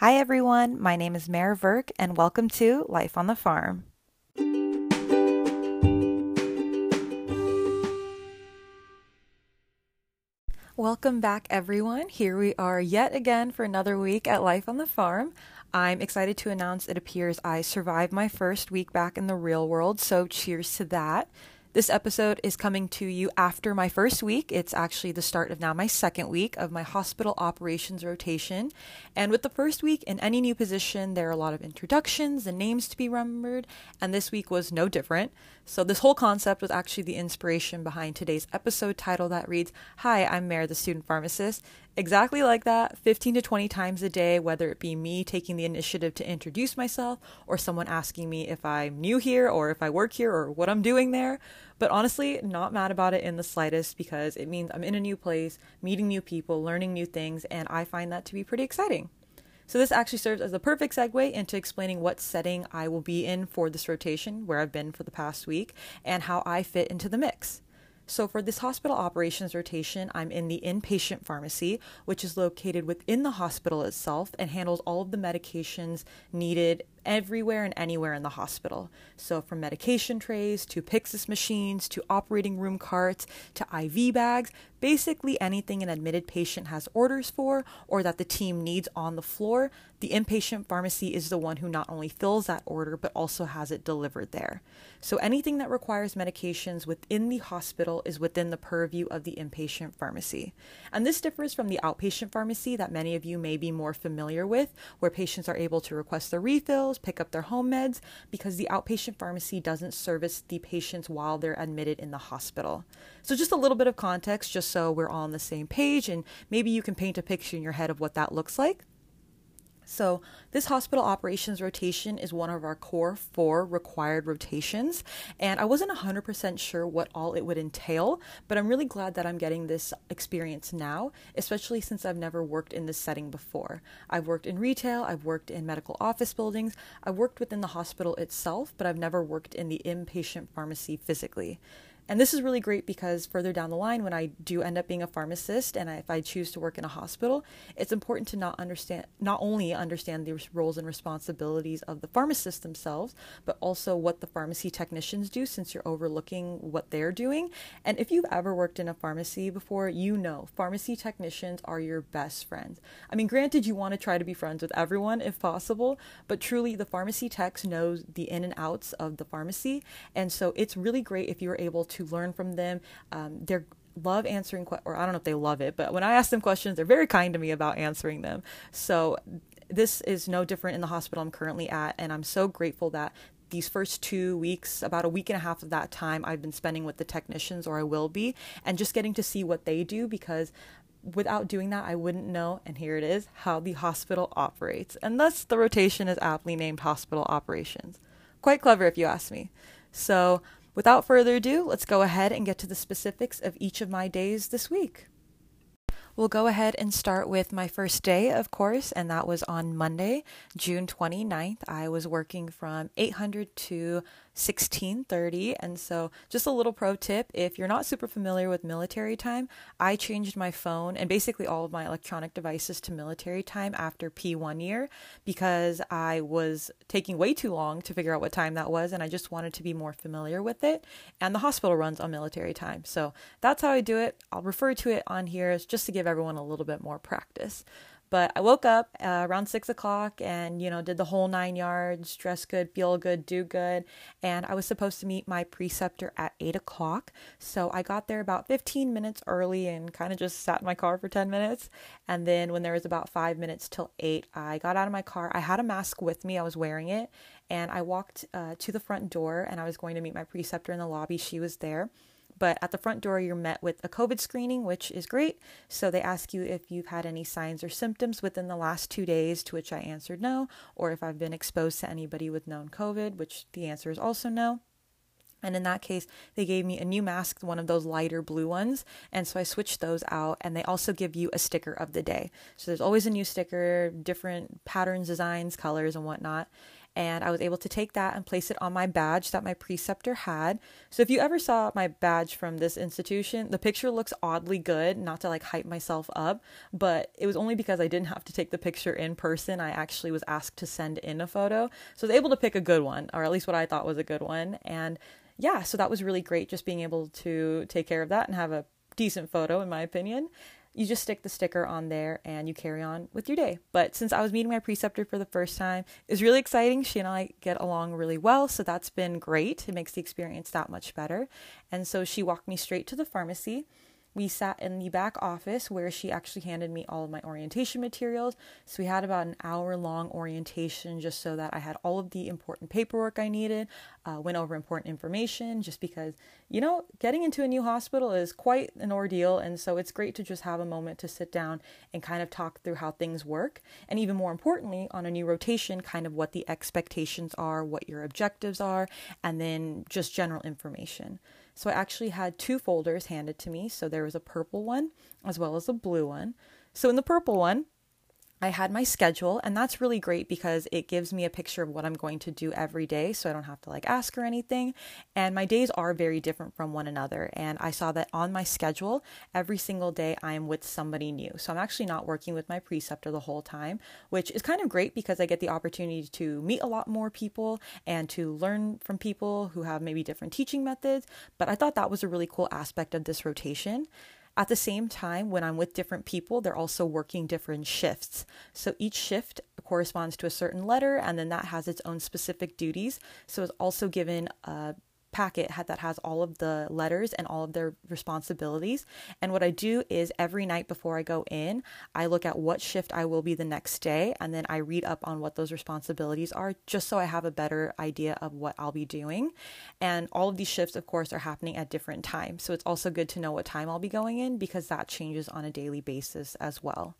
Hi, everyone. My name is Mehr Verk, and welcome to Life on the Pharm. Welcome back, everyone. Here we are yet again for another week at Life on the Pharm. I'm excited to announce it appears I survived my first week back in the real world, so cheers to that. This episode is coming to you after my first week. It's actually the start of now my second week of my hospital operations rotation. And with the first week in any new position, there are a lot of introductions and names to be remembered, and this week was no different. So, this whole concept was actually the inspiration behind today's episode title that reads Hi, I'm Mehr, the student pharmacist. Exactly like that, 15 to 20 times a day, whether it be me taking the initiative to introduce myself or someone asking me if I'm new here or if I work here or what I'm doing there. But honestly, not mad about it in the slightest because it means I'm in a new place, meeting new people, learning new things, and I find that to be pretty exciting. So, this actually serves as a perfect segue into explaining what setting I will be in for this rotation, where I've been for the past week, and how I fit into the mix. So, for this hospital operations rotation, I'm in the inpatient pharmacy, which is located within the hospital itself and handles all of the medications needed everywhere and anywhere in the hospital. So, from medication trays to Pyxis machines to operating room carts to IV bags, basically anything an admitted patient has orders for or that the team needs on the floor, the inpatient pharmacy is the one who not only fills that order but also has it delivered there. So anything that requires medications within the hospital is within the purview of the inpatient pharmacy. And this differs from the outpatient pharmacy that many of you may be more familiar with, where patients are able to request their refills, pick up their home meds, because the outpatient pharmacy doesn't service the patients while they're admitted in the hospital. So just a little bit of context, just so we're all on the same page, and maybe you can paint a picture in your head of what that looks like. So, this hospital operations rotation is one of our core four required rotations, and I wasn't 100% sure what all it would entail, but I'm really glad that I'm getting this experience now, especially since I've never worked in this setting before. I've worked in retail, I've worked in medical office buildings, I've worked within the hospital itself, but I've never worked in the inpatient pharmacy physically. And this is really great because further down the line, when I do end up being a pharmacist and I, if I choose to work in a hospital, it's important to not understand, not only understand the roles and responsibilities of the pharmacists themselves, but also what the pharmacy technicians do since you're overlooking what they're doing. And if you've ever worked in a pharmacy before, you know pharmacy technicians are your best friends. I mean, granted, you want to try to be friends with everyone if possible, but truly the pharmacy techs knows the in and outs of the pharmacy. And so it's really great if you're able to to learn from them. Um, they're love answering que- or I don't know if they love it, but when I ask them questions, they're very kind to me about answering them. So this is no different in the hospital I'm currently at, and I'm so grateful that these first two weeks, about a week and a half of that time, I've been spending with the technicians, or I will be, and just getting to see what they do because without doing that, I wouldn't know, and here it is, how the hospital operates. And thus, the rotation is aptly named Hospital Operations. Quite clever, if you ask me. So, Without further ado, let's go ahead and get to the specifics of each of my days this week. We'll go ahead and start with my first day, of course, and that was on Monday, June 29th. I was working from 800 to 1630 and so just a little pro tip if you're not super familiar with military time i changed my phone and basically all of my electronic devices to military time after p1 year because i was taking way too long to figure out what time that was and i just wanted to be more familiar with it. And the hospital runs on military time. So that's how i do it. I'll refer to it on here just to give everyone a little bit more practice but I woke up uh, around six o'clock and, you know, did the whole nine yards, dress good, feel good, do good. And I was supposed to meet my preceptor at eight o'clock. So I got there about 15 minutes early and kind of just sat in my car for 10 minutes. And then when there was about five minutes till eight, I got out of my car. I had a mask with me, I was wearing it. And I walked uh, to the front door and I was going to meet my preceptor in the lobby. She was there. But at the front door, you're met with a COVID screening, which is great. So they ask you if you've had any signs or symptoms within the last two days, to which I answered no, or if I've been exposed to anybody with known COVID, which the answer is also no. And in that case, they gave me a new mask, one of those lighter blue ones. And so I switched those out. And they also give you a sticker of the day. So there's always a new sticker, different patterns, designs, colors, and whatnot. And I was able to take that and place it on my badge that my preceptor had. So if you ever saw my badge from this institution, the picture looks oddly good, not to like hype myself up, but it was only because I didn't have to take the picture in person. I actually was asked to send in a photo. So I was able to pick a good one, or at least what I thought was a good one. And yeah, so that was really great just being able to take care of that and have a decent photo, in my opinion. You just stick the sticker on there and you carry on with your day. But since I was meeting my preceptor for the first time, it was really exciting. She and I get along really well, so that's been great. It makes the experience that much better. And so she walked me straight to the pharmacy we sat in the back office where she actually handed me all of my orientation materials. So we had about an hour long orientation just so that I had all of the important paperwork I needed, uh, went over important information just because, you know, getting into a new hospital is quite an ordeal. And so it's great to just have a moment to sit down and kind of talk through how things work. And even more importantly, on a new rotation, kind of what the expectations are, what your objectives are, and then just general information. So I actually had two folders handed to me. So there was a purple one as well as a blue one. So in the purple one, I had my schedule, and that's really great because it gives me a picture of what I'm going to do every day, so I don't have to like ask her anything. And my days are very different from one another. And I saw that on my schedule, every single day I am with somebody new. So I'm actually not working with my preceptor the whole time, which is kind of great because I get the opportunity to meet a lot more people and to learn from people who have maybe different teaching methods. But I thought that was a really cool aspect of this rotation. At the same time, when I'm with different people, they're also working different shifts. So each shift corresponds to a certain letter, and then that has its own specific duties. So it's also given a packet that has all of the letters and all of their responsibilities. And what I do is every night before I go in, I look at what shift I will be the next day and then I read up on what those responsibilities are just so I have a better idea of what I'll be doing. And all of these shifts, of course, are happening at different times. So it's also good to know what time I'll be going in because that changes on a daily basis as well.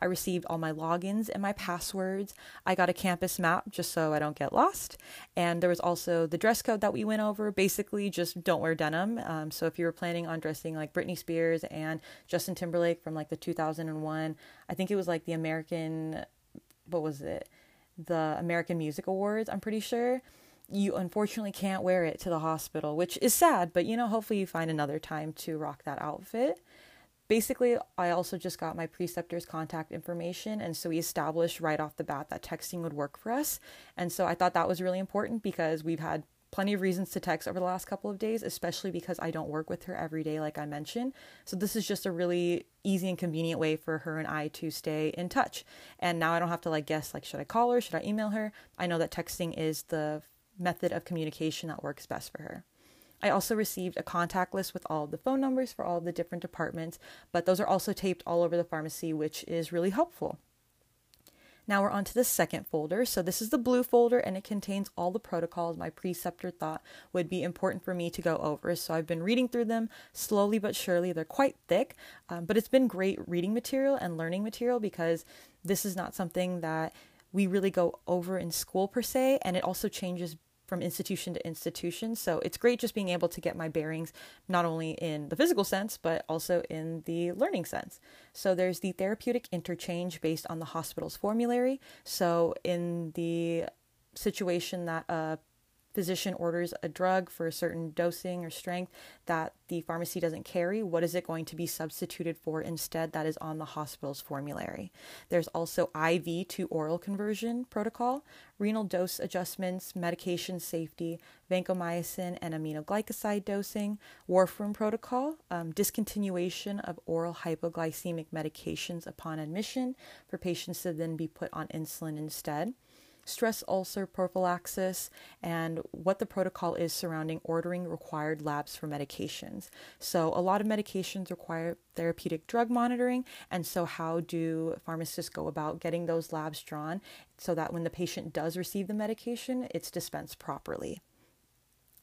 I received all my logins and my passwords. I got a campus map just so I don't get lost. And there was also the dress code that we went over. Basically, just don't wear denim. Um, so if you were planning on dressing like Britney Spears and Justin Timberlake from like the 2001, I think it was like the American, what was it? The American Music Awards, I'm pretty sure you unfortunately can't wear it to the hospital, which is sad, but you know, hopefully you find another time to rock that outfit basically, I also just got my preceptor's contact information. And so we established right off the bat that texting would work for us. And so I thought that was really important because we've had plenty of reasons to text over the last couple of days, especially because I don't work with her every day, like I mentioned. So this is just a really easy and convenient way for her and I to stay in touch. And now I don't have to like guess, like, should I call her? Should I email her? I know that texting is the method of communication that works best for her. I also received a contact list with all the phone numbers for all the different departments, but those are also taped all over the pharmacy, which is really helpful. Now we're on to the second folder. So this is the blue folder and it contains all the protocols my preceptor thought would be important for me to go over. So I've been reading through them slowly but surely. They're quite thick, um, but it's been great reading material and learning material because this is not something that we really go over in school per se, and it also changes from institution to institution. So it's great just being able to get my bearings not only in the physical sense, but also in the learning sense. So there's the therapeutic interchange based on the hospital's formulary. So in the situation that a physician orders a drug for a certain dosing or strength that the pharmacy doesn't carry, what is it going to be substituted for instead that is on the hospital's formulary? There's also IV to oral conversion protocol, renal dose adjustments, medication safety, vancomycin and aminoglycoside dosing, warfarin protocol, um, discontinuation of oral hypoglycemic medications upon admission for patients to then be put on insulin instead stress ulcer prophylaxis, and what the protocol is surrounding ordering required labs for medications. So, a lot of medications require therapeutic drug monitoring, and so, how do pharmacists go about getting those labs drawn so that when the patient does receive the medication, it's dispensed properly?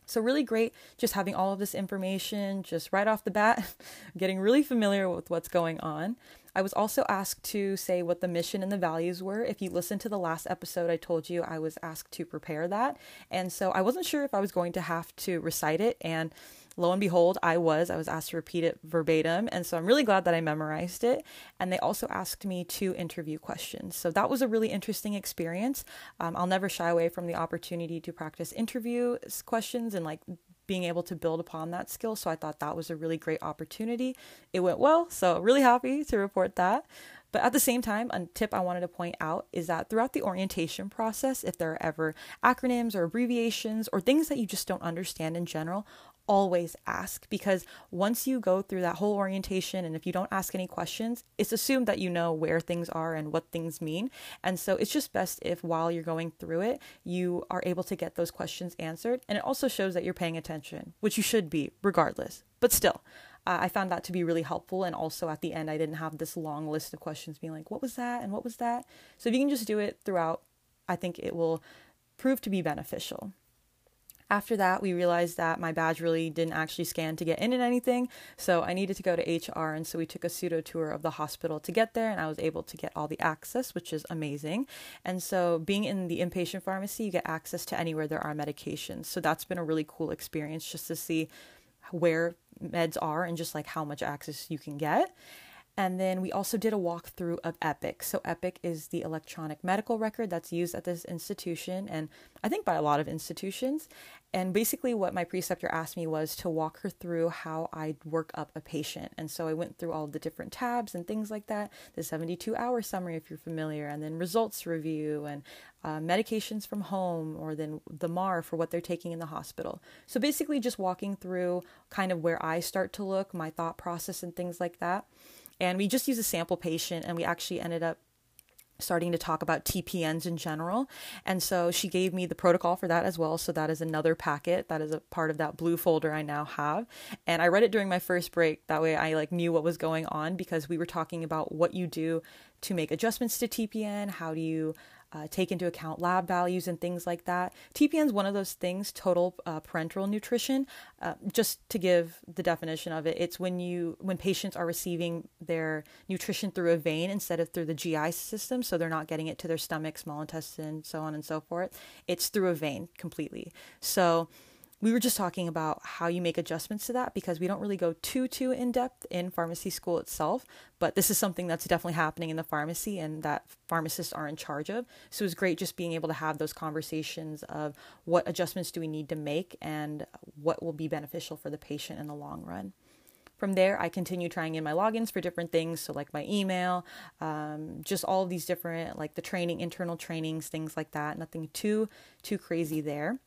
So, really great just having all of this information just right off the bat, getting really familiar with what's going on. I was also asked to say what the mission and the values were. If you listened to the last episode, I told you I was asked to prepare that. And so I wasn't sure if I was going to have to recite it. And lo and behold, I was. I was asked to repeat it verbatim. And so I'm really glad that I memorized it. And they also asked me two interview questions. So that was a really interesting experience. Um, I'll never shy away from the opportunity to practice interview questions and like being able to build upon that skill. So I thought that was a really great opportunity. It went well. So really happy to report that. But at the same time, a tip I wanted to point out is that throughout the orientation process, if there are ever acronyms or abbreviations or things that you just don't understand in general, always ask because once you go through that whole orientation and if you don't ask any questions, it's assumed that you know where things are and what things mean. And so it's just best if while you're going through it, you are able to get those questions answered. And it also shows that you're paying attention, which you should be regardless. But still, uh, I found that to be really helpful. And also at the end, I didn't have this long list of questions being like, what was that? And what was that? So if you can just do it throughout, I think it will prove to be beneficial. After that, we realized that my badge really didn't actually scan to get in and anything, so I needed to go to HR, and so we took a pseudo tour of the hospital to get there, and I was able to get all the access, which is amazing. And so, being in the inpatient pharmacy, you get access to anywhere there are medications, so that's been a really cool experience just to see where meds are and just like how much access you can get. And then we also did a walkthrough of Epic. So, Epic is the electronic medical record that's used at this institution, and I think by a lot of institutions. And basically, what my preceptor asked me was to walk her through how I'd work up a patient. And so I went through all the different tabs and things like that the 72 hour summary, if you're familiar, and then results review, and uh, medications from home, or then the MAR for what they're taking in the hospital. So, basically, just walking through kind of where I start to look, my thought process, and things like that. And we just used a sample patient, and we actually ended up starting to talk about TPNs in general. And so she gave me the protocol for that as well. So that is another packet that is a part of that blue folder I now have. And I read it during my first break. That way I like knew what was going on because we were talking about what you do to make adjustments to TPN, how do you uh, take into account lab values and things like that. TPN is one of those things, total uh, parenteral nutrition. Uh, just to give the definition of it, it's when you when patients are receiving their nutrition through a vein instead of through the GI system, so they're not getting it to their stomach, small intestine, so on and so forth. It's through a vein completely. So we were just talking about how you make adjustments to that because we don't really go too too in depth in pharmacy school itself but this is something that's definitely happening in the pharmacy and that pharmacists are in charge of. So it's great just being able to have those conversations of what adjustments do we need to make and what will be beneficial for the patient in the long run. From there i continue trying in my logins for different things. So like my email um, just all these different like the training internal trainings things like that. Nothing too too crazy there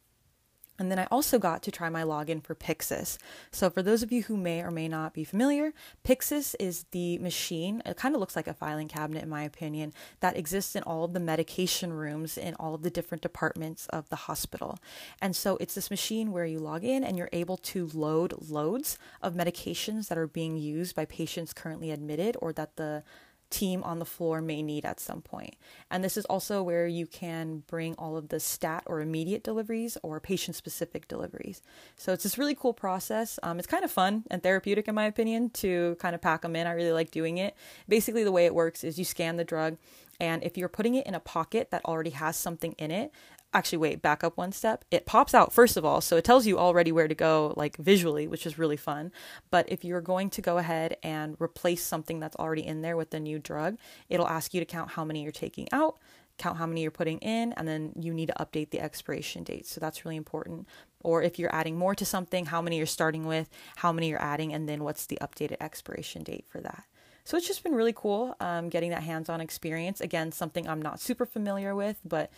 and then I also got to try my login for Pyxis. So, for those of you who may or may not be familiar, Pyxis is the machine, it kind of looks like a filing cabinet, in my opinion, that exists in all of the medication rooms in all of the different departments of the hospital. And so, it's this machine where you log in and you're able to load loads of medications that are being used by patients currently admitted or that the team on the floor may need at some point. And this is also where you can bring all of the stat or immediate deliveries or patient specific deliveries. So it's this really cool process. Um, it's kind of fun and therapeutic, in my opinion, to kind of pack them in. I really like doing it. Basically, the way it works is you scan the drug. And if you're putting it in a pocket that already has something in it, actually wait back up one step. It pops out first of all so it tells you already where to go like visually which is really fun. But if you're going to go ahead and replace something that's already in there with the new drug it'll ask you to count how many you're taking out count how many you're putting in and then you need to update the expiration date. So that's really important. Or if you're adding more to something how many you're starting with how many you're adding and then what's the updated expiration date for that. So it's just been really cool um, getting that hands-on experience. Again something i'm not super familiar with but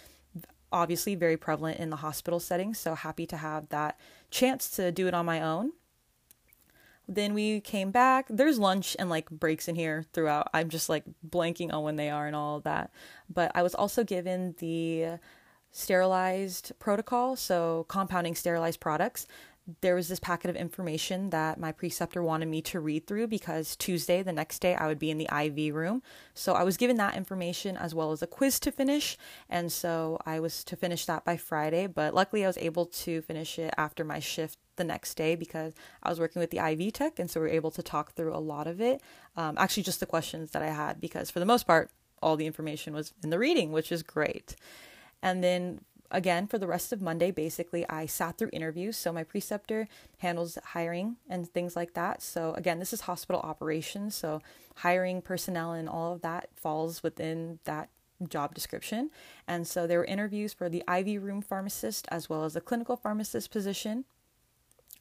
obviously very prevalent in the hospital setting, so happy to have that chance to do it on my own. Then we came back. There's lunch and like breaks in here throughout. I'm just like blanking on when they are and all that. But I was also given the sterilized protocol, so compounding sterilized products there was this packet of information that my preceptor wanted me to read through because Tuesday, the next day, I would be in the IV room. So I was given that information as well as a quiz to finish. And so I was to finish that by Friday. But luckily, I was able to finish it after my shift the next day because I was working with the IV tech. And so we were able to talk through a lot of it. Um, actually, just the questions that I had because for the most part, all the information was in the reading, which is great. And then again, for the rest of Monday, basically, I sat through interviews. So, my preceptor handles hiring and things like that. So, again, this is hospital operations. So, hiring personnel and all of that falls within that job description. And so, there were interviews for the IV room pharmacist as well as the clinical pharmacist position.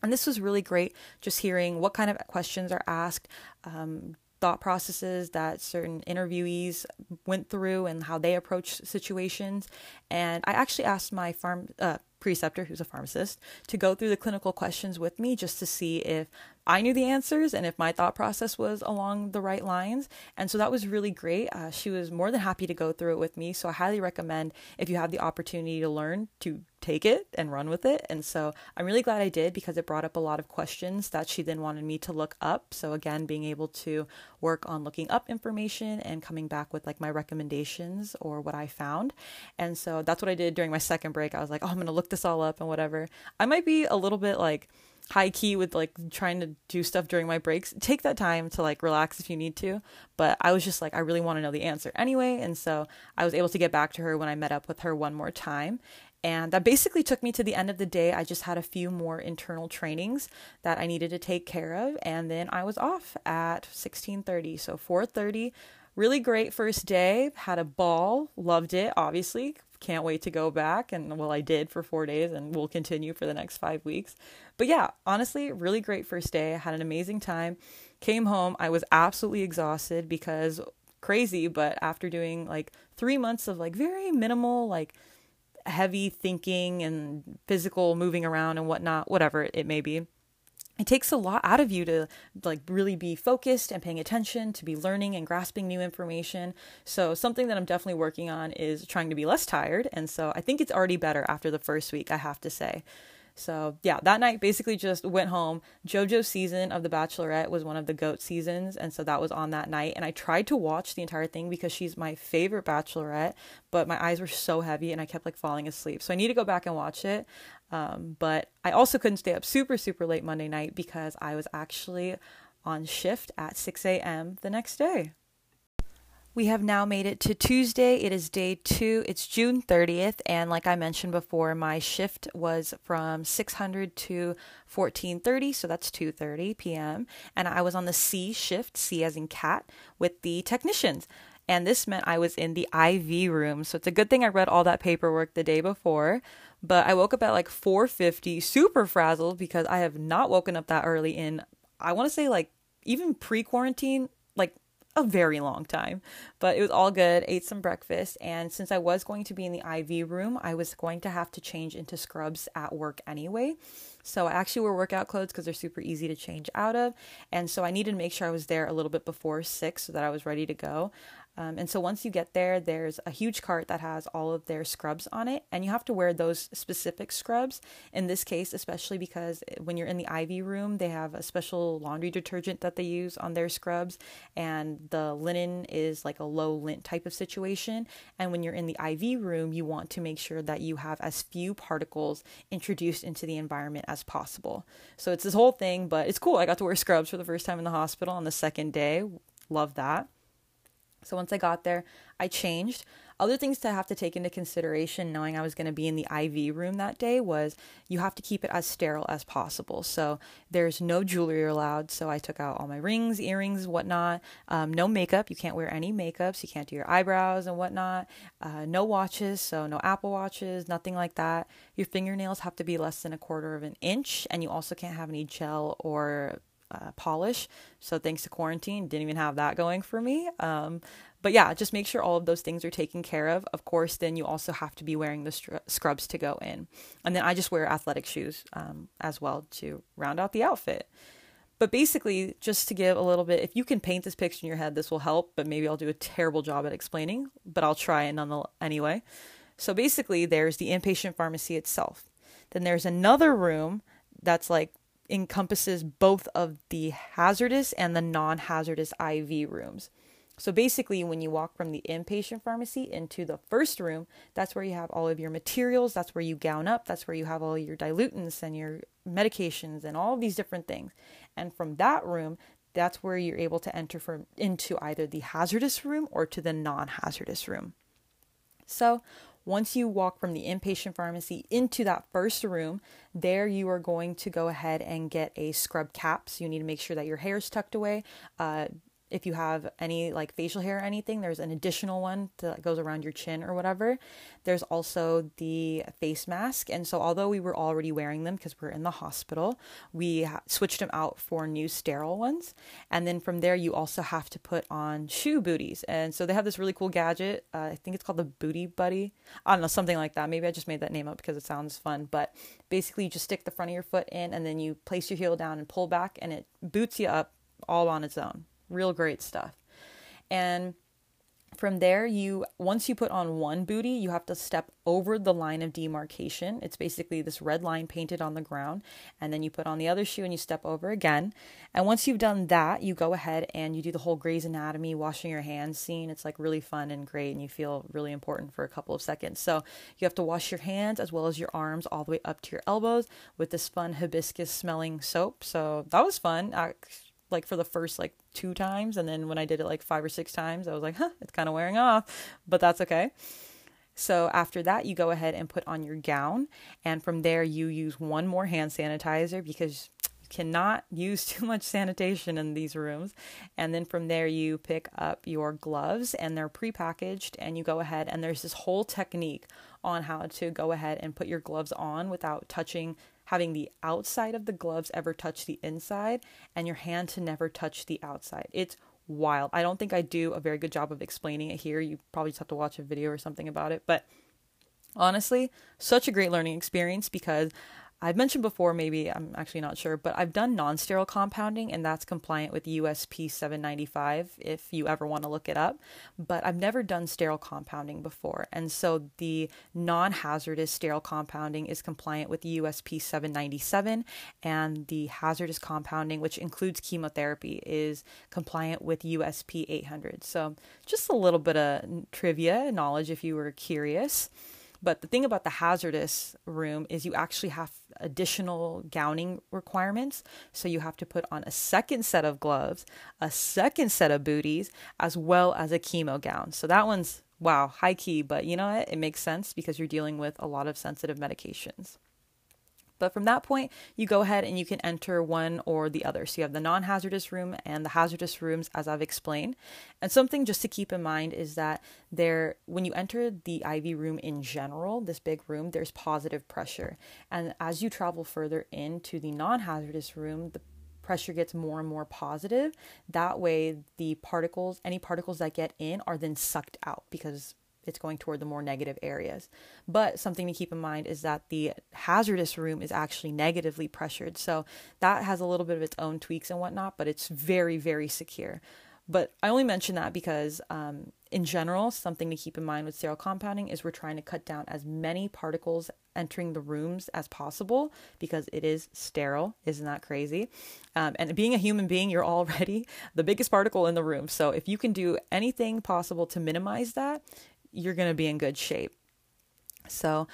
And this was really great just hearing what kind of questions are asked, um, thought processes that certain interviewees went through and how they approach situations. And I actually asked my farm uh, preceptor, who's a pharmacist, to go through the clinical questions with me just to see if I knew the answers and if my thought process was along the right lines. And so that was really great. Uh, she was more than happy to go through it with me. So I highly recommend if you have the opportunity to learn to take it and run with it. And so I'm really glad I did because it brought up a lot of questions that she then wanted me to look up. So again, being able to work on looking up information and coming back with like my recommendations or what I found. And so that's what I did during my second break. I was like, oh, I'm going to look this all up and whatever. I might be a little bit like, high key with like trying to do stuff during my breaks. Take that time to like relax if you need to. But I was just like, I really want to know the answer anyway. And so I was able to get back to her when I met up with her one more time. And that basically took me to the end of the day. I just had a few more internal trainings that I needed to take care of. And then I was off at 1630. So 430 really great first day. Had a ball. Loved it obviously. Can't wait to go back. And well i did for four days and will continue for the next five weeks. But yeah honestly really great first day. Had an amazing time. Came home. I was absolutely exhausted because crazy but after doing like three months of like very minimal like heavy thinking and physical moving around and whatnot whatever it may be it takes a lot out of you to like really be focused and paying attention to be learning and grasping new information so something that i'm definitely working on is trying to be less tired and so i think it's already better after the first week i have to say so yeah, that night basically just went home. JoJo's season of The Bachelorette was one of the GOAT seasons, and so that was on that night. And I tried to watch the entire thing because she's my favorite Bachelorette, but my eyes were so heavy and I kept like falling asleep. So I need to go back and watch it. Um, but I also couldn't stay up super super late Monday night because I was actually on shift at 6 a.m. the next day. We have now made it to Tuesday. It is day two. It's June 30th. And like I mentioned before, my shift was from 600 to 1430. So that's 2.30 p.m. And I was on the C shift, C as in cat, with the technicians. And this meant I was in the IV room. So it's a good thing I read all that paperwork the day before. But I woke up at like 4.50, super frazzled because I have not woken up that early in, I want to say like even pre-quarantine, like a very long time, but it was all good. Ate some breakfast, and since I was going to be in the IV room, I was going to have to change into scrubs at work anyway. So I actually wore workout clothes because they're super easy to change out of, and so I needed to make sure I was there a little bit before six so that I was ready to go. Um, and so once you get there, there's a huge cart that has all of their scrubs on it, and you have to wear those specific scrubs. In this case, especially because when you're in the IV room, they have a special laundry detergent that they use on their scrubs, and the linen is like a low lint type of situation. And when you're in the IV room, you want to make sure that you have as few particles introduced into the environment as possible. So it's this whole thing, but it's cool. I got to wear scrubs for the first time in the hospital on the second day. Love that. So once I got there, I changed. Other things to have to take into consideration knowing I was going to be in the IV room that day was you have to keep it as sterile as possible. So there's no jewelry allowed. So I took out all my rings, earrings, whatnot. Um, no makeup. You can't wear any makeups. You can't do your eyebrows and whatnot. Uh, no watches. So no Apple watches, nothing like that. Your fingernails have to be less than a quarter of an inch. And you also can't have any gel or uh, polish. So thanks to quarantine, didn't even have that going for me. Um, but yeah, just make sure all of those things are taken care of. Of course, then you also have to be wearing the str- scrubs to go in. And then I just wear athletic shoes um, as well to round out the outfit. But basically, just to give a little bit, if you can paint this picture in your head, this will help. But maybe I'll do a terrible job at explaining, but I'll try it nonetheless anyway. So basically, there's the inpatient pharmacy itself. Then there's another room that's like encompasses both of the hazardous and the non hazardous IV rooms. So basically, when you walk from the inpatient pharmacy into the first room, that's where you have all of your materials, that's where you gown up, that's where you have all your dilutants and your medications and all these different things. And from that room, that's where you're able to enter from into either the hazardous room or to the non-hazardous room. So, once you walk from the inpatient pharmacy into that first room, there you are going to go ahead and get a scrub cap. So you need to make sure that your hair is tucked away. Uh, if you have any like facial hair or anything, there's an additional one that goes around your chin or whatever. There's also the face mask. And so, although we were already wearing them because we're in the hospital, we switched them out for new sterile ones. And then from there, you also have to put on shoe booties. And so, they have this really cool gadget. Uh, I think it's called the Booty Buddy. I don't know, something like that. Maybe I just made that name up because it sounds fun. But basically, you just stick the front of your foot in and then you place your heel down and pull back, and it boots you up all on its own. Real great stuff. And from there, you once you put on one booty, you have to step over the line of demarcation. It's basically this red line painted on the ground, and then you put on the other shoe and you step over again. And once you've done that, you go ahead and you do the whole Grey's Anatomy washing your hands scene. It's like really fun and great, and you feel really important for a couple of seconds. So you have to wash your hands as well as your arms all the way up to your elbows with this fun hibiscus smelling soap. So that was fun like for the first like two times and then when I did it like five or six times I was like, "Huh, it's kind of wearing off." But that's okay. So after that, you go ahead and put on your gown and from there you use one more hand sanitizer because you cannot use too much sanitation in these rooms. And then from there you pick up your gloves and they're prepackaged and you go ahead and there's this whole technique on how to go ahead and put your gloves on without touching having the outside of the gloves ever touch the inside and your hand to never touch the outside. It's wild. I don't think I do a very good job of explaining it here. You probably just have to watch a video or something about it. But honestly, such a great learning experience because I've mentioned before, maybe I'm actually not sure, but I've done non sterile compounding and that's compliant with USP 795 if you ever want to look it up. But I've never done sterile compounding before. And so the non hazardous sterile compounding is compliant with USP 797, and the hazardous compounding, which includes chemotherapy, is compliant with USP 800. So just a little bit of trivia knowledge if you were curious. But the thing about the hazardous room is you actually have additional gowning requirements. So you have to put on a second set of gloves, a second set of booties, as well as a chemo gown. So that one's wow, high key, but you know what? It makes sense because you're dealing with a lot of sensitive medications. But from that point, you go ahead and you can enter one or the other. So you have the non hazardous room and the hazardous rooms, as I've explained. And something just to keep in mind is that there, when you enter the IV room in general, this big room, there's positive pressure. And as you travel further into the non hazardous room, the pressure gets more and more positive. That way, the particles, any particles that get in, are then sucked out because it's going toward the more negative areas. But something to keep in mind is that the hazardous room is actually negatively pressured. So that has a little bit of its own tweaks and whatnot, but it's very, very secure. But I only mention that because, um, in general, something to keep in mind with sterile compounding is we're trying to cut down as many particles entering the rooms as possible because it is sterile. Isn't that crazy? Um, and being a human being, you're already the biggest particle in the room. So if you can do anything possible to minimize that, you're going to be in good shape. So,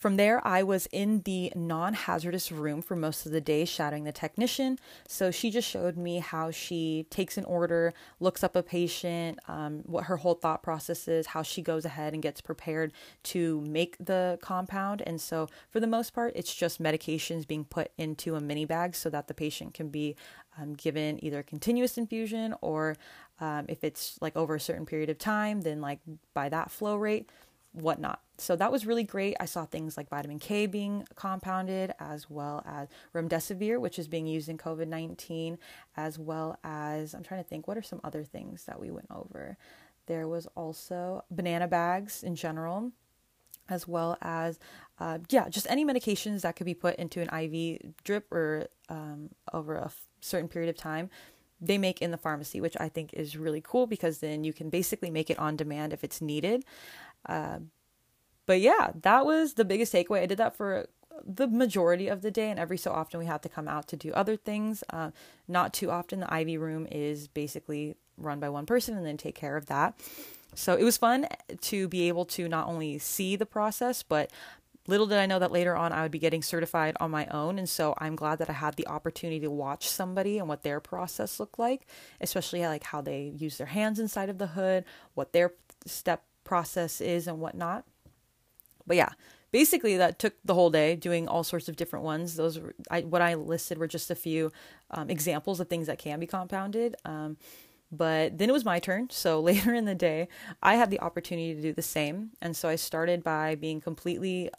from there, I was in the non hazardous room for most of the day, shadowing the technician. So she just showed me how she takes an order, looks up a patient, um, what her whole thought process is, how she goes ahead and gets prepared to make the compound. And so, for the most part, it's just medications being put into a mini bag so that the patient can be um, given either continuous infusion or um, if it's like over a certain period of time, then like by that flow rate, whatnot. So that was really great. I saw things like vitamin K being compounded, as well as remdesivir, which is being used in COVID 19, as well as I'm trying to think, what are some other things that we went over? There was also banana bags in general, as well as, uh, yeah, just any medications that could be put into an IV drip or um, over a certain period of time they make in the pharmacy, which I think is really cool because then you can basically make it on demand if it's needed. Uh, but yeah, that was the biggest takeaway. I did that for the majority of the day, and every so often we had to come out to do other things. Uh, not too often. The IV room is basically run by one person and then take care of that. So it was fun to be able to not only see the process, but Little did I know that later on I would be getting certified on my own. And so I'm glad that I had the opportunity to watch somebody and what their process looked like, especially like how they use their hands inside of the hood, what their step process is, and whatnot. But yeah, basically that took the whole day doing all sorts of different ones. Those were, I, what I listed were just a few um, examples of things that can be compounded. Um, but then it was my turn. So later in the day, I had the opportunity to do the same. And so I started by being completely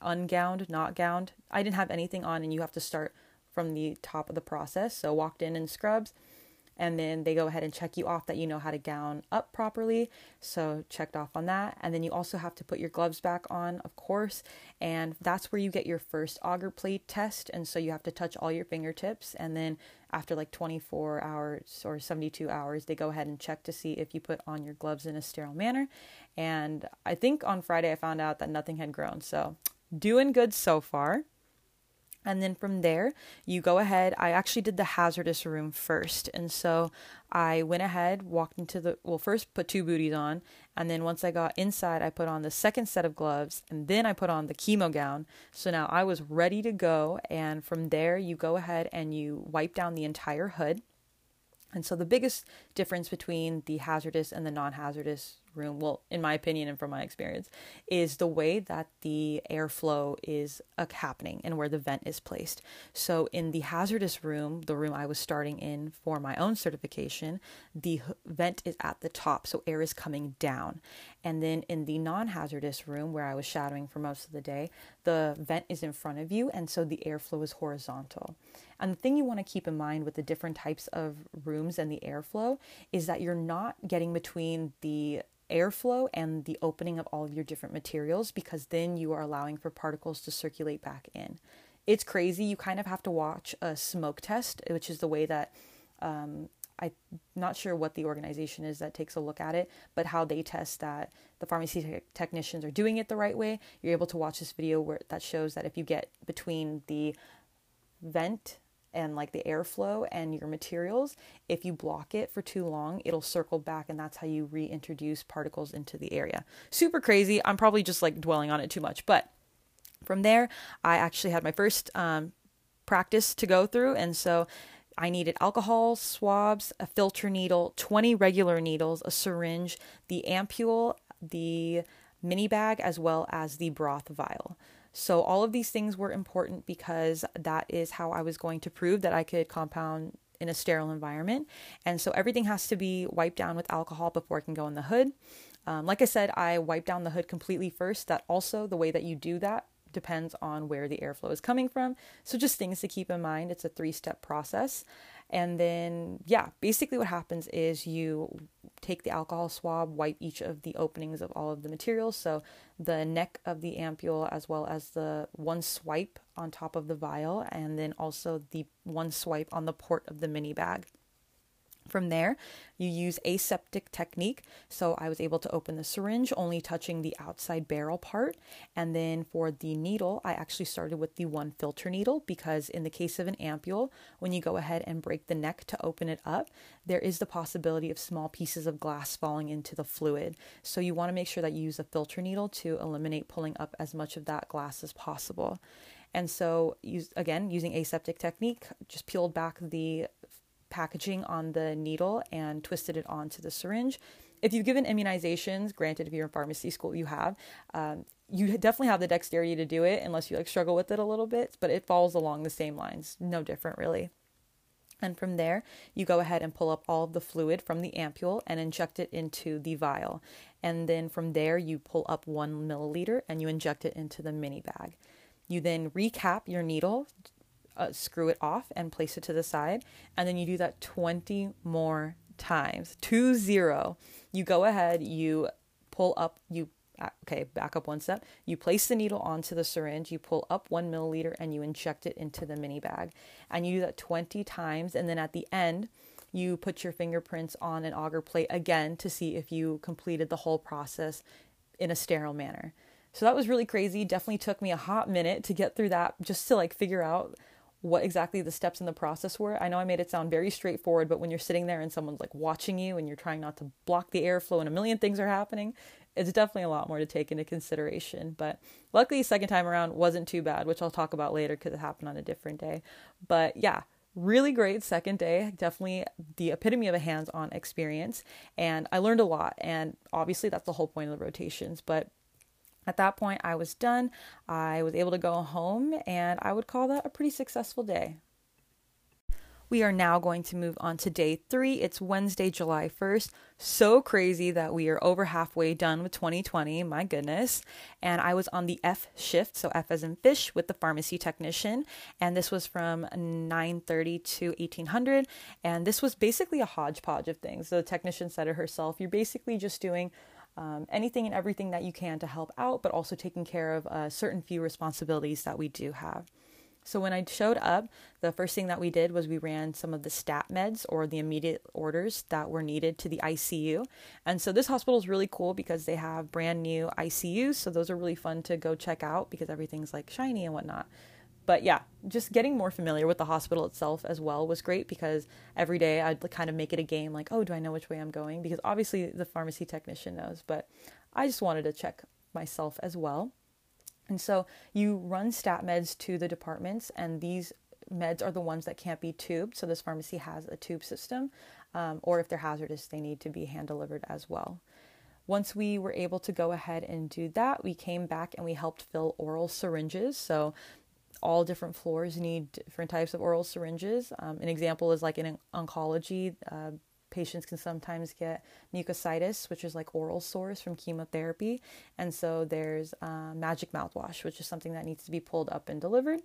ungowned, not gowned. I didn't have anything on, and you have to start from the top of the process. So walked in in scrubs, and then they go ahead and check you off that you know how to gown up properly. So checked off on that. And then you also have to put your gloves back on, of course, and that's where you get your first agar plate test. And so you have to touch all your fingertips and then after like 24 hours or 72 hours, they go ahead and check to see if you put on your gloves in a sterile manner. And I think on Friday I found out that nothing had grown. So doing good so far. And then from there, you go ahead. I actually did the hazardous room first. And so I went ahead, walked into the, well, first put two booties on. And then once I got inside, I put on the second set of gloves. And then I put on the chemo gown. So now I was ready to go. And from there, you go ahead and you wipe down the entire hood. And so the biggest difference between the hazardous and the non hazardous room, well, in my opinion and from my experience, is the way that the airflow is uh, happening and where the vent is placed. So, in the hazardous room, the room I was starting in for my own certification, the vent is at the top, so air is coming down. And then in the non hazardous room where I was shadowing for most of the day, the vent is in front of you, and so the airflow is horizontal. And the thing you want to keep in mind with the different types of rooms and the airflow is that you're not getting between the airflow and the opening of all of your different materials because then you are allowing for particles to circulate back in. It's crazy. You kind of have to watch a smoke test, which is the way that um, I'm not sure what the organization is that takes a look at it, but how they test that the pharmacy te- technicians are doing it the right way. You're able to watch this video where that shows that if you get between the vent and like the airflow and your materials, if you block it for too long, it'll circle back and that's how you reintroduce particles into the area. Super crazy. I'm probably just like dwelling on it too much, but from there, I actually had my first um, practice to go through, and so I needed alcohol swabs, a filter needle, 20 regular needles, a syringe, the ampule, the mini bag, as well as the broth vial. So, all of these things were important because that is how I was going to prove that I could compound in a sterile environment. And so, everything has to be wiped down with alcohol before it can go in the hood. Um, like I said, I wiped down the hood completely first. That also, the way that you do that depends on where the airflow is coming from. So, just things to keep in mind. It's a three step process. And then, yeah, basically what happens is you take the alcohol swab, wipe each of the openings of all of the materials. So the neck of the ampule, as well as the one swipe on top of the vial, and then also the one swipe on the port of the mini bag. From there, you use aseptic technique. So I was able to open the syringe, only touching the outside barrel part. And then for the needle, I actually started with the one filter needle because in the case of an ampule, when you go ahead and break the neck to open it up, there is the possibility of small pieces of glass falling into the fluid. So you want to make sure that you use a filter needle to eliminate pulling up as much of that glass as possible. And so, use, again, using aseptic technique, just peeled back the packaging on the needle and twisted it onto the syringe. If you've given immunizations, granted, if you're in pharmacy school, you have, um, you definitely have the dexterity to do it unless you like struggle with it a little bit, but it falls along the same lines, no different really. And from there, you go ahead and pull up all of the fluid from the ampule and inject it into the vial. And then from there, you pull up one milliliter and you inject it into the mini bag. You then recap your needle uh, screw it off and place it to the side. And then you do that 20 more times. Two zero. You go ahead, you pull up, you uh, okay, back up one step. You place the needle onto the syringe, you pull up one milliliter, and you inject it into the mini bag. And you do that 20 times. And then at the end, you put your fingerprints on an agar plate again to see if you completed the whole process in a sterile manner. So that was really crazy. Definitely took me a hot minute to get through that just to like figure out what exactly the steps in the process were. I know I made it sound very straightforward, but when you're sitting there and someone's like watching you and you're trying not to block the airflow and a million things are happening, it's definitely a lot more to take into consideration. But luckily, second time around wasn't too bad, which I'll talk about later because it happened on a different day. But yeah, really great second day. Definitely the epitome of a hands on experience. And I learned a lot. And obviously, that's the whole point of the rotations. But At that point, I was done. I was able to go home, and I would call that a pretty successful day. We are now going to move on to day three. It's Wednesday, July 1st. So crazy that we are over halfway done with 2020. My goodness. And I was on the F shift, so F as in fish, with the pharmacy technician. And this was from 9:30 to 1800. And this was basically a hodgepodge of things. The technician said it herself. You're basically just doing um, anything and everything that you can to help out, but also taking care of uh, certain few responsibilities that we do have. So when I showed up, the first thing that we did was we ran some of the stat meds or the immediate orders that were needed to the ICU. And so this hospital is really cool because they have brand new ICUs. So those are really fun to go check out because everything's like shiny and whatnot. But yeah, just getting more familiar with the hospital itself as well was great because every day I'd kind of make it a game like, oh, do I know which way I'm going? Because obviously the pharmacy technician knows, but I just wanted to check myself as well. And so you run stat meds to the departments, and these meds are the ones that can't be tubed. So this pharmacy has a tube system, um, or if they're hazardous, they need to be hand delivered as well. Once we were able to go ahead and do that, we came back and we helped fill oral syringes. So all different floors need different types of oral syringes. Um, an example is like in oncology, uh, patients can sometimes get mucositis, which is like oral sores from chemotherapy. And so there's uh, magic mouthwash, which is something that needs to be pulled up and delivered.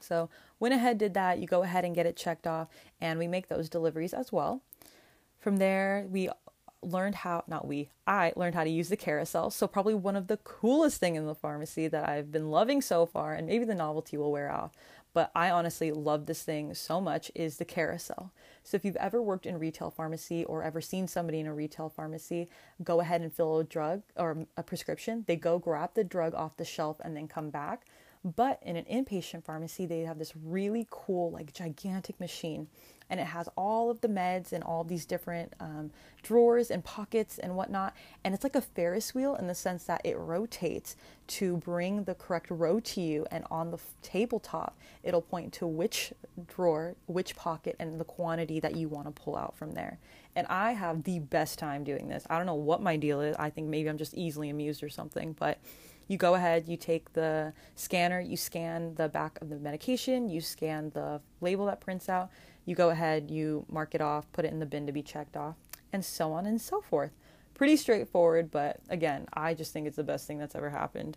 So went ahead, did that. You go ahead and get it checked off, and we make those deliveries as well. From there, we learned how not we i learned how to use the carousel so probably one of the coolest thing in the pharmacy that i've been loving so far and maybe the novelty will wear off but I honestly love this thing so much is the carousel. So if you've ever worked in retail pharmacy or ever seen somebody in a retail pharmacy go ahead and fill a drug or a prescription, they go grab the drug off the shelf and then come back. But in an inpatient pharmacy, they have this really cool, like gigantic machine and it has all of the meds and all these different um, drawers and pockets and whatnot. And it's like a Ferris wheel in the sense that it rotates to bring the correct row to you. And on the tabletop, it'll point to which drawer, which pocket, and the quantity that you want to pull out from there. And I have the best time doing this. I don't know what my deal is. I think maybe I'm just easily amused or something, but you go ahead, you take the scanner, you scan the back of the medication, you scan the label that prints out, you go ahead, you mark it off, put it in the bin to be checked off, and so on and so forth. Pretty straightforward, but again, I just think it's the best thing that's ever happened.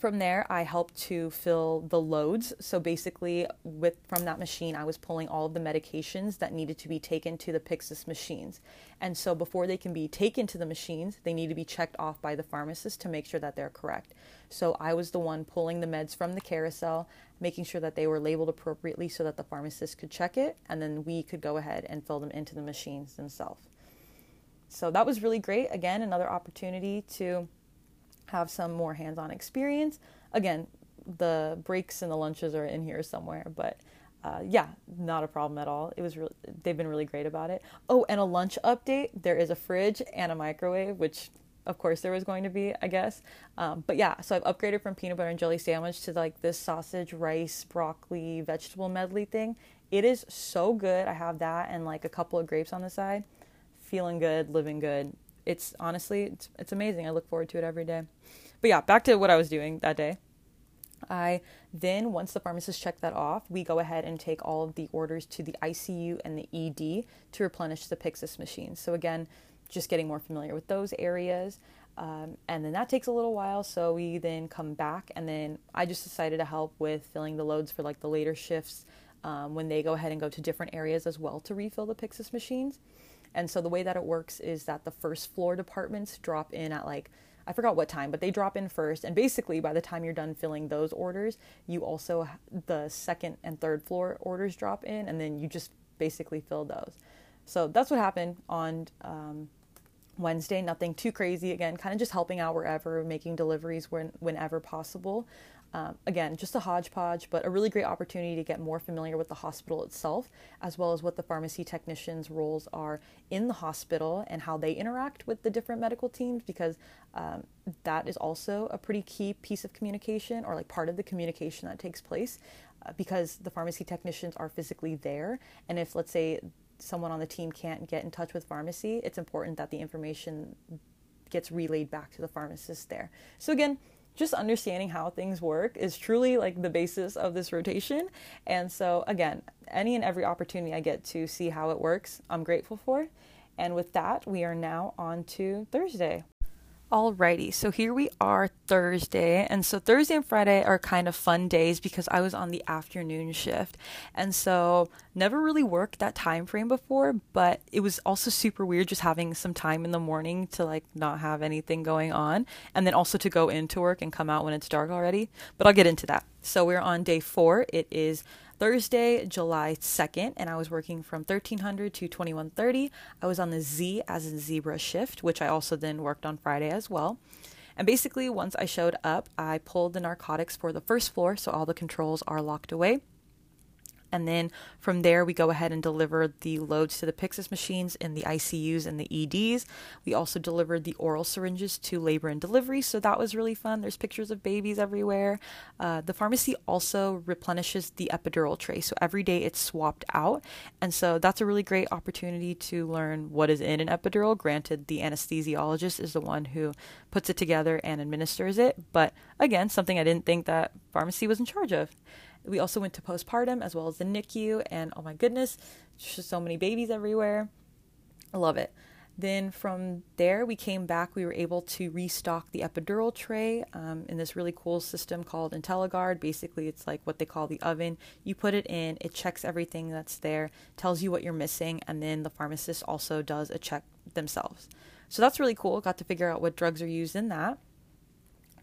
From there, I helped to fill the loads. So basically, with from that machine, I was pulling all of the medications that needed to be taken to the Pyxis machines. And so before they can be taken to the machines, they need to be checked off by the pharmacist to make sure that they're correct. So I was the one pulling the meds from the carousel, making sure that they were labeled appropriately so that the pharmacist could check it, and then we could go ahead and fill them into the machines themselves. So that was really great. Again, another opportunity to have some more hands on experience. Again, the breaks and the lunches are in here somewhere, but uh, yeah, not a problem at all. It was really, they've been really great about it. Oh, and a lunch update there is a fridge and a microwave, which of course there was going to be, I guess. Um, but yeah, so I've upgraded from peanut butter and jelly sandwich to like this sausage, rice, broccoli, vegetable medley thing. It is so good. I have that and like a couple of grapes on the side. Feeling good, living good it's honestly it's, it's amazing. I look forward to it every day. But yeah, back to what I was doing that day. I then, once the pharmacist checked that off, we go ahead and take all of the orders to the ICU and the ED to replenish the Pyxis machines. So, again, just getting more familiar with those areas. Um, and then that takes a little while. So, we then come back, and then I just decided to help with filling the loads for like the later shifts um, when they go ahead and go to different areas as well to refill the Pyxis machines. And so the way that it works is that the first floor departments drop in at like I forgot what time, but they drop in first. And basically, by the time you're done filling those orders, you also the second and third floor orders drop in, and then you just basically fill those. So that's what happened on um, Wednesday. Nothing too crazy. Again, kind of just helping out wherever, making deliveries when, whenever possible. Um, again, just a hodgepodge, but a really great opportunity to get more familiar with the hospital itself, as well as what the pharmacy technicians' roles are in the hospital and how they interact with the different medical teams, because um, that is also a pretty key piece of communication or like part of the communication that takes place, uh, because the pharmacy technicians are physically there. And if, let's say, someone on the team can't get in touch with pharmacy, it's important that the information gets relayed back to the pharmacist there. So again, just understanding how things work is truly like the basis of this rotation. And so again, any and every opportunity I get to see how it works, I'm grateful for. And with that, we are now on to Thursday. Alrighty, so here we are Thursday. And so Thursday and Friday are kind of fun days because I was on the afternoon shift. And so never really worked that time frame before, but it was also super weird just having some time in the morning to like not have anything going on and then also to go into work and come out when it's dark already. But I'll get into that. So we're on day 4. It is Thursday, July 2nd, and I was working from 1300 to 2130. I was on the Z as a zebra shift, which I also then worked on Friday as well. And basically, once I showed up, I pulled the narcotics for the first floor, so all the controls are locked away. And then from there, we go ahead and deliver the loads to the Pyxis machines in the ICUs and the EDs. We also delivered the oral syringes to labor and delivery, so that was really fun. There's pictures of babies everywhere. Uh, the pharmacy also replenishes the epidural tray, so every day it's swapped out. And so that's a really great opportunity to learn what is in an epidural. Granted, the anesthesiologist is the one who puts it together and administers it, but again, something I didn't think that pharmacy was in charge of. We also went to postpartum as well as the NICU, and oh my goodness, just so many babies everywhere. I love it. Then from there, we came back. We were able to restock the epidural tray um, in this really cool system called IntelliGuard. Basically, it's like what they call the oven. You put it in, it checks everything that's there, tells you what you're missing, and then the pharmacist also does a check themselves. So that's really cool. Got to figure out what drugs are used in that.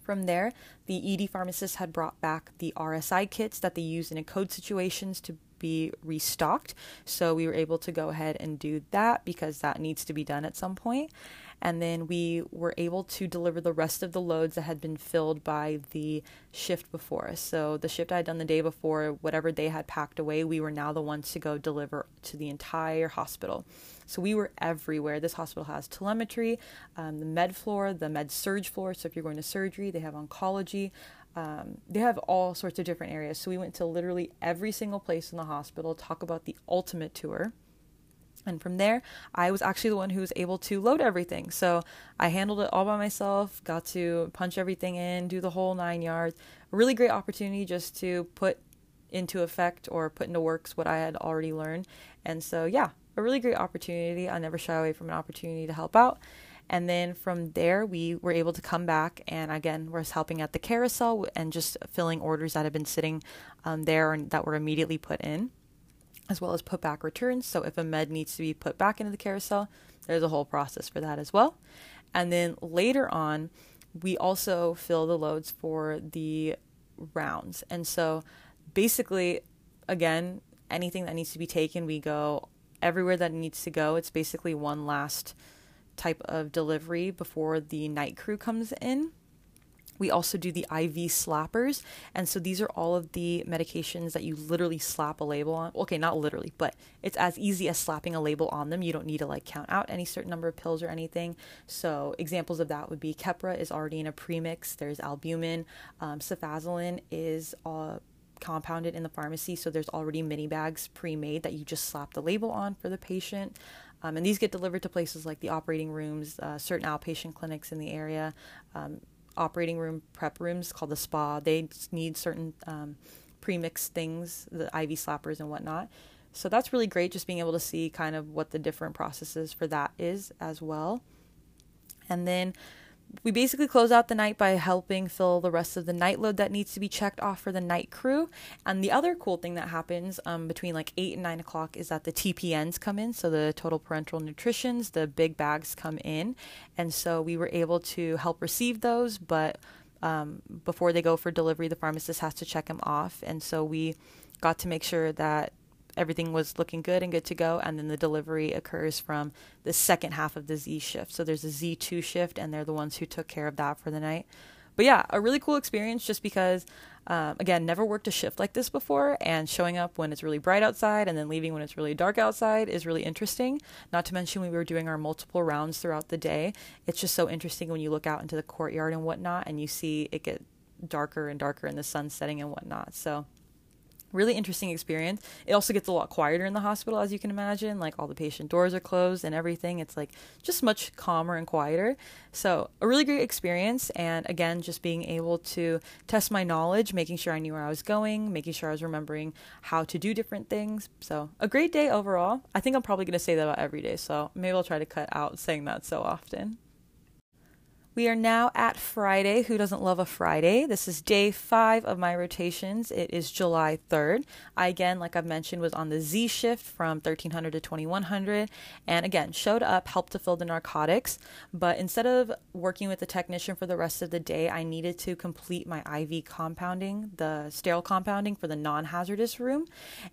From there, the ED pharmacist had brought back the RSI kits that they use in code situations to be restocked. So we were able to go ahead and do that because that needs to be done at some point. And then we were able to deliver the rest of the loads that had been filled by the shift before us. So the shift I had done the day before, whatever they had packed away, we were now the ones to go deliver to the entire hospital. So we were everywhere. This hospital has telemetry, um, the med floor, the med surg floor. So if you're going to surgery, they have oncology. Um, they have all sorts of different areas. So we went to literally every single place in the hospital, talk about the ultimate tour. And from there, I was actually the one who was able to load everything. So I handled it all by myself, got to punch everything in, do the whole nine yards. A really great opportunity just to put into effect or put into works what I had already learned. And so, yeah, a really great opportunity. I never shy away from an opportunity to help out. And then from there, we were able to come back and again, was helping at the carousel and just filling orders that had been sitting um, there and that were immediately put in, as well as put back returns. So if a med needs to be put back into the carousel, there's a whole process for that as well. And then later on, we also fill the loads for the rounds. And so basically, again, anything that needs to be taken, we go everywhere that needs to go. It's basically one last type of delivery before the night crew comes in. We also do the IV slappers. And so these are all of the medications that you literally slap a label on. Okay, not literally, but it's as easy as slapping a label on them. You don't need to like count out any certain number of pills or anything. So examples of that would be Keppra is already in a premix. There's albumin. Um, cefazolin is uh, compounded in the pharmacy. So there's already mini bags pre-made that you just slap the label on for the patient. Um, and these get delivered to places like the operating rooms, uh, certain outpatient clinics in the area, um, operating room prep rooms called the spa. They need certain um, pre-mixed things, the IV slappers and whatnot. So that's really great, just being able to see kind of what the different processes for that is as well. And then we basically close out the night by helping fill the rest of the night load that needs to be checked off for the night crew. And the other cool thing that happens um, between like 8 and 9 o'clock is that the TPNs come in, so the total parental nutritions, the big bags come in. And so we were able to help receive those, but um, before they go for delivery, the pharmacist has to check them off. And so we got to make sure that everything was looking good and good to go. And then the delivery occurs from the second half of the Z shift. So there's a Z2 shift, and they're the ones who took care of that for the night. But yeah, a really cool experience just because, um, again, never worked a shift like this before, and showing up when it's really bright outside and then leaving when it's really dark outside is really interesting. Not to mention, we were doing our multiple rounds throughout the day. It's just so interesting when you look out into the courtyard and whatnot, and you see it get darker and darker in the sun setting and whatnot. So, really interesting experience. It also gets a lot quieter in the hospital, as you can imagine. Like all the patient doors are closed and everything. It's like just much calmer and quieter. So, a really great experience. And again, just being able to test my knowledge, making sure I knew where I was going, making sure I was remembering how to do different things. So, a great day overall. I think I'm probably going to say that about every day. So, maybe I'll try to cut out saying that so often. We are now at Friday. Who doesn't love a Friday? This is day five of my rotations. It is July 3rd. I, again, like I've mentioned, was on the Z shift from 1300 to 2100. And again, showed up, helped to fill the narcotics. But instead of working with the technician for the rest of the day, I needed to complete my IV compounding, the sterile compounding for the non hazardous room.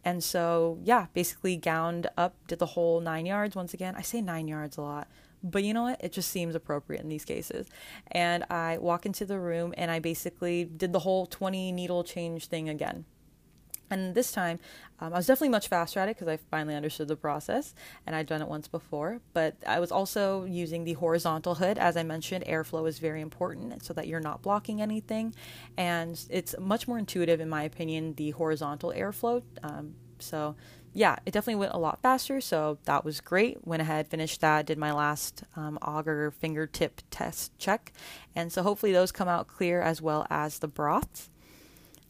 And so, yeah, basically gowned up, did the whole nine yards. Once again, I say nine yards a lot but you know what? It just seems appropriate in these cases. And I walk into the room and I basically did the whole 20 needle change thing again. And this time, um, I was definitely much faster at it because I finally understood the process and I'd done it once before. But I was also using the horizontal hood. As I mentioned, airflow is very important so that you're not blocking anything. And it's much more intuitive, in my opinion, the horizontal airflow. Um, so yeah, it definitely went a lot faster. So that was great. Went ahead, finished that, did my last um, agar fingertip test check. And so hopefully those come out clear as well as the broths.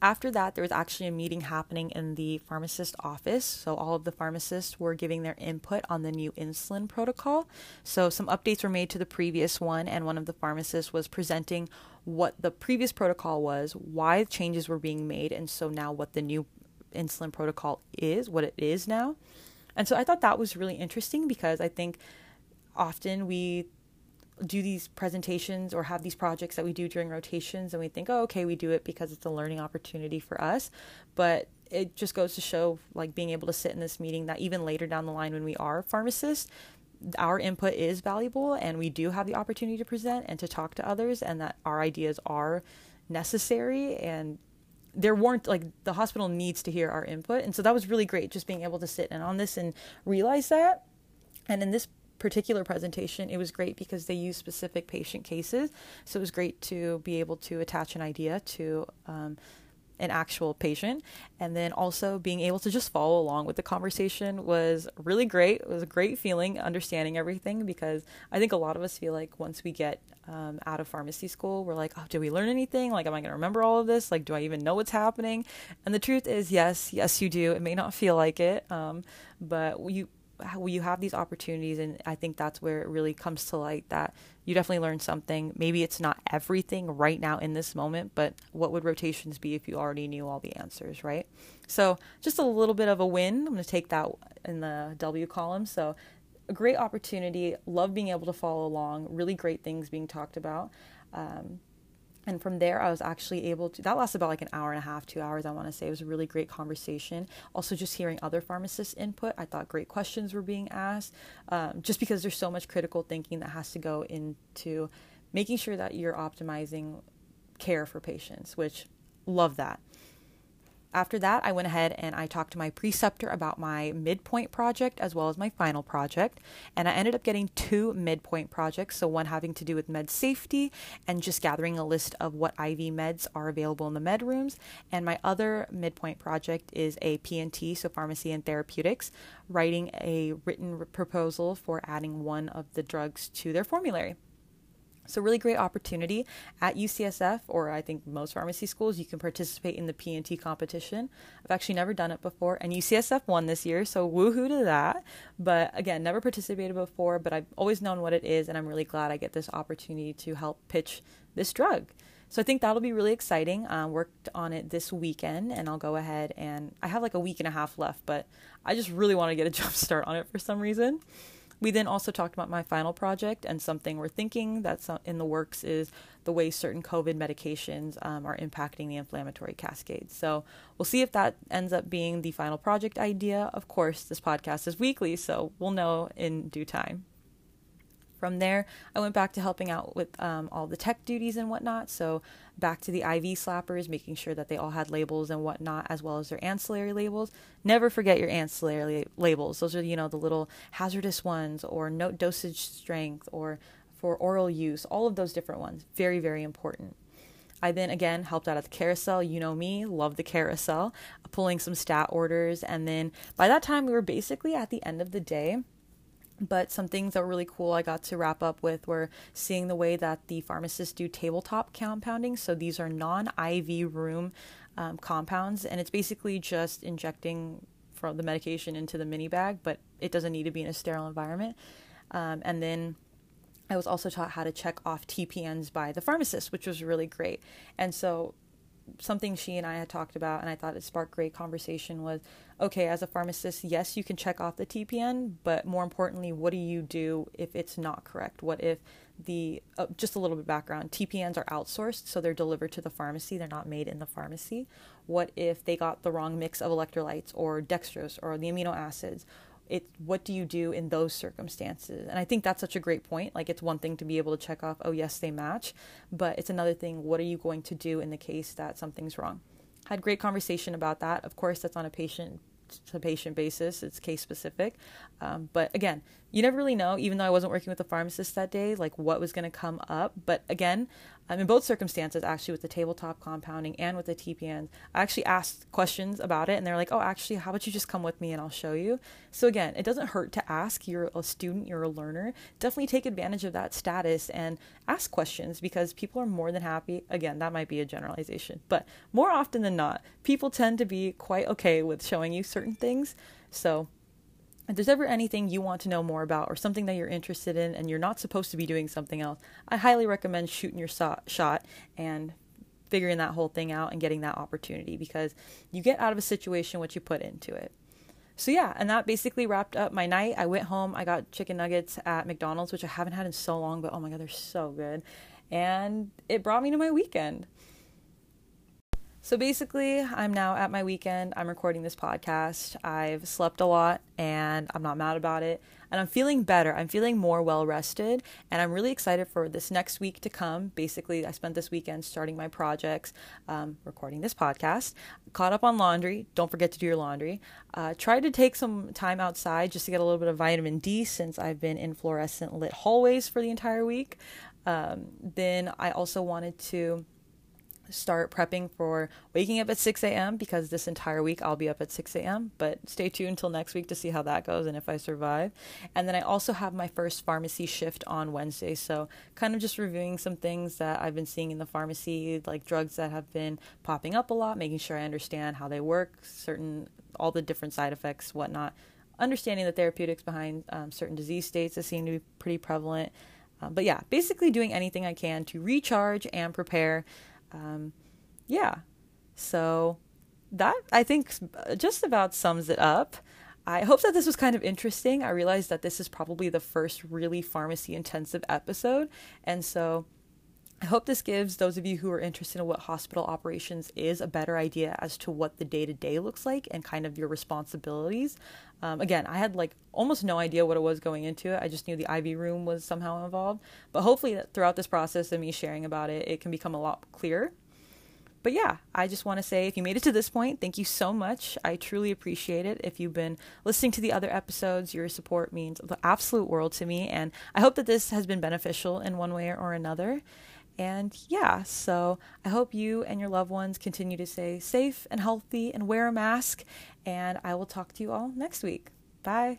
After that, there was actually a meeting happening in the pharmacist office. So, all of the pharmacists were giving their input on the new insulin protocol. So, some updates were made to the previous one, and one of the pharmacists was presenting what the previous protocol was, why changes were being made, and so now what the new insulin protocol is, what it is now. And so I thought that was really interesting because I think often we do these presentations or have these projects that we do during rotations and we think, oh, okay, we do it because it's a learning opportunity for us. But it just goes to show, like, being able to sit in this meeting that even later down the line when we are pharmacists, our input is valuable and we do have the opportunity to present and to talk to others and that our ideas are necessary and there weren't like the hospital needs to hear our input. And so that was really great just being able to sit in on this and realize that. And in this particular presentation it was great because they used specific patient cases. So it was great to be able to attach an idea to um, an actual patient. And then also being able to just follow along with the conversation was really great. It was a great feeling understanding everything because I think a lot of us feel like once we get um, out of pharmacy school, we're like, oh, did we learn anything? Like, am I going to remember all of this? Like, do I even know what's happening? And the truth is, yes, yes, you do. It may not feel like it, um, but you you have these opportunities and i think that's where it really comes to light that you definitely learn something. Maybe it's not everything right now in this moment but what would rotations be if you already knew all the answers right? So just a little bit of a win. I'm going to take that in the w column. So a great opportunity. Love being able to follow along. Really great things being talked about. Um, and from there i was actually able to that lasted about like an hour and a half two hours i want to say. It was a really great conversation. Also just hearing other pharmacists input i thought great questions were being asked um, just because there's so much critical thinking that has to go into making sure that you're optimizing care for patients which love that after that, I went ahead and I talked to my preceptor about my midpoint project as well as my final project. And I ended up getting two midpoint projects. So, one having to do with med safety and just gathering a list of what IV meds are available in the med rooms. And my other midpoint project is a PNT, so pharmacy and therapeutics, writing a written proposal for adding one of the drugs to their formulary. So, really great opportunity at UCSF, or I think most pharmacy schools, you can participate in the PNT competition. I've actually never done it before, and UCSF won this year, so woohoo to that. But again, never participated before, but I've always known what it is, and I'm really glad I get this opportunity to help pitch this drug. So I think that'll be really exciting. Um, worked on it this weekend, and I'll go ahead and I have like a week and a half left, but I just really want to get a jump start on it for some reason. We then also talked about my final project, and something we're thinking that's in the works is the way certain COVID medications um, are impacting the inflammatory cascade. So we'll see if that ends up being the final project idea. Of course, this podcast is weekly, so we'll know in due time. From there, I went back to helping out with um, all the tech duties and whatnot. So, back to the IV slappers, making sure that they all had labels and whatnot, as well as their ancillary labels. Never forget your ancillary labels. Those are, you know, the little hazardous ones or note dosage strength or for oral use, all of those different ones. Very, very important. I then again helped out at the carousel. You know me, love the carousel, pulling some stat orders. And then by that time, we were basically at the end of the day. But some things that were really cool I got to wrap up with were seeing the way that the pharmacists do tabletop compounding. So these are non IV room um, compounds, and it's basically just injecting from the medication into the mini bag, but it doesn't need to be in a sterile environment. Um, and then I was also taught how to check off TPNs by the pharmacist, which was really great. And so, something she and I had talked about, and I thought it sparked great conversation was okay, as a pharmacist, yes, you can check off the TPN, but more importantly, what do you do if it's not correct? What if the, uh, just a little bit background, TPNs are outsourced, so they're delivered to the pharmacy, they're not made in the pharmacy. What if they got the wrong mix of electrolytes or dextrose or the amino acids? it what do you do in those circumstances and i think that's such a great point like it's one thing to be able to check off oh yes they match but it's another thing what are you going to do in the case that something's wrong had great conversation about that. Of course that's on a patient to patient basis. It's case specific. Um, but again you never really know even though i wasn't working with a pharmacist that day like what was going to come up. But again um, in both circumstances, actually, with the tabletop compounding and with the TPN, I actually asked questions about it, and they're like, "Oh, actually, how about you just come with me and I'll show you?" So again, it doesn't hurt to ask. You're a student, you're a learner. Definitely take advantage of that status and ask questions because people are more than happy. Again, that might be a generalization, but more often than not, people tend to be quite okay with showing you certain things. So if there's ever anything you want to know more about or something that you're interested in and you're not supposed to be doing something else, I highly recommend shooting your so- shot and figuring that whole thing out and getting that opportunity because you get out of a situation what you put into it. So yeah, and that basically wrapped up my night. I went home, I got chicken nuggets at McDonald's, which I haven't had in so long, but oh my god, they're so good. And it brought me to my weekend. So basically, I'm now at my weekend. I'm recording this podcast. I've slept a lot and I'm not mad about it. And I'm feeling better. I'm feeling more well rested. And I'm really excited for this next week to come. Basically, I spent this weekend starting my projects, um, recording this podcast, caught up on laundry. Don't forget to do your laundry. Uh, tried to take some time outside just to get a little bit of vitamin D since I've been in fluorescent lit hallways for the entire week. Um, then I also wanted to start prepping for waking up at 6 a.m. because this entire week I'll be up at 6 a.m. But stay tuned until next week to see how that goes and if I survive. And then I also have my first pharmacy shift on Wednesday. So, kind of just reviewing some things that I've been seeing in the pharmacy, like drugs that have been popping up a lot, making sure I understand how they work, certain, all the different side effects, whatnot. Understanding the therapeutics behind um, certain disease states that seem to be pretty prevalent. Um, but yeah, basically doing anything I can to recharge and prepare um, yeah, so that I think just about sums it up. I hope that this was kind of interesting. I realized that this is probably the first really pharmacy intensive episode, and so I hope this gives those of you who are interested in what hospital operations is a better idea as to what the day to day looks like and kind of your responsibilities. Um, again, I had like almost no idea what it was going into it. I just knew the IV room was somehow involved. But hopefully, throughout this process of me sharing about it, it can become a lot clearer. But yeah, I just want to say if you made it to this point, thank you so much. I truly appreciate it. If you've been listening to the other episodes, your support means the absolute world to me. And I hope that this has been beneficial in one way or another. And yeah, so I hope you and your loved ones continue to stay safe and healthy and wear a mask. And I will talk to you all next week. Bye.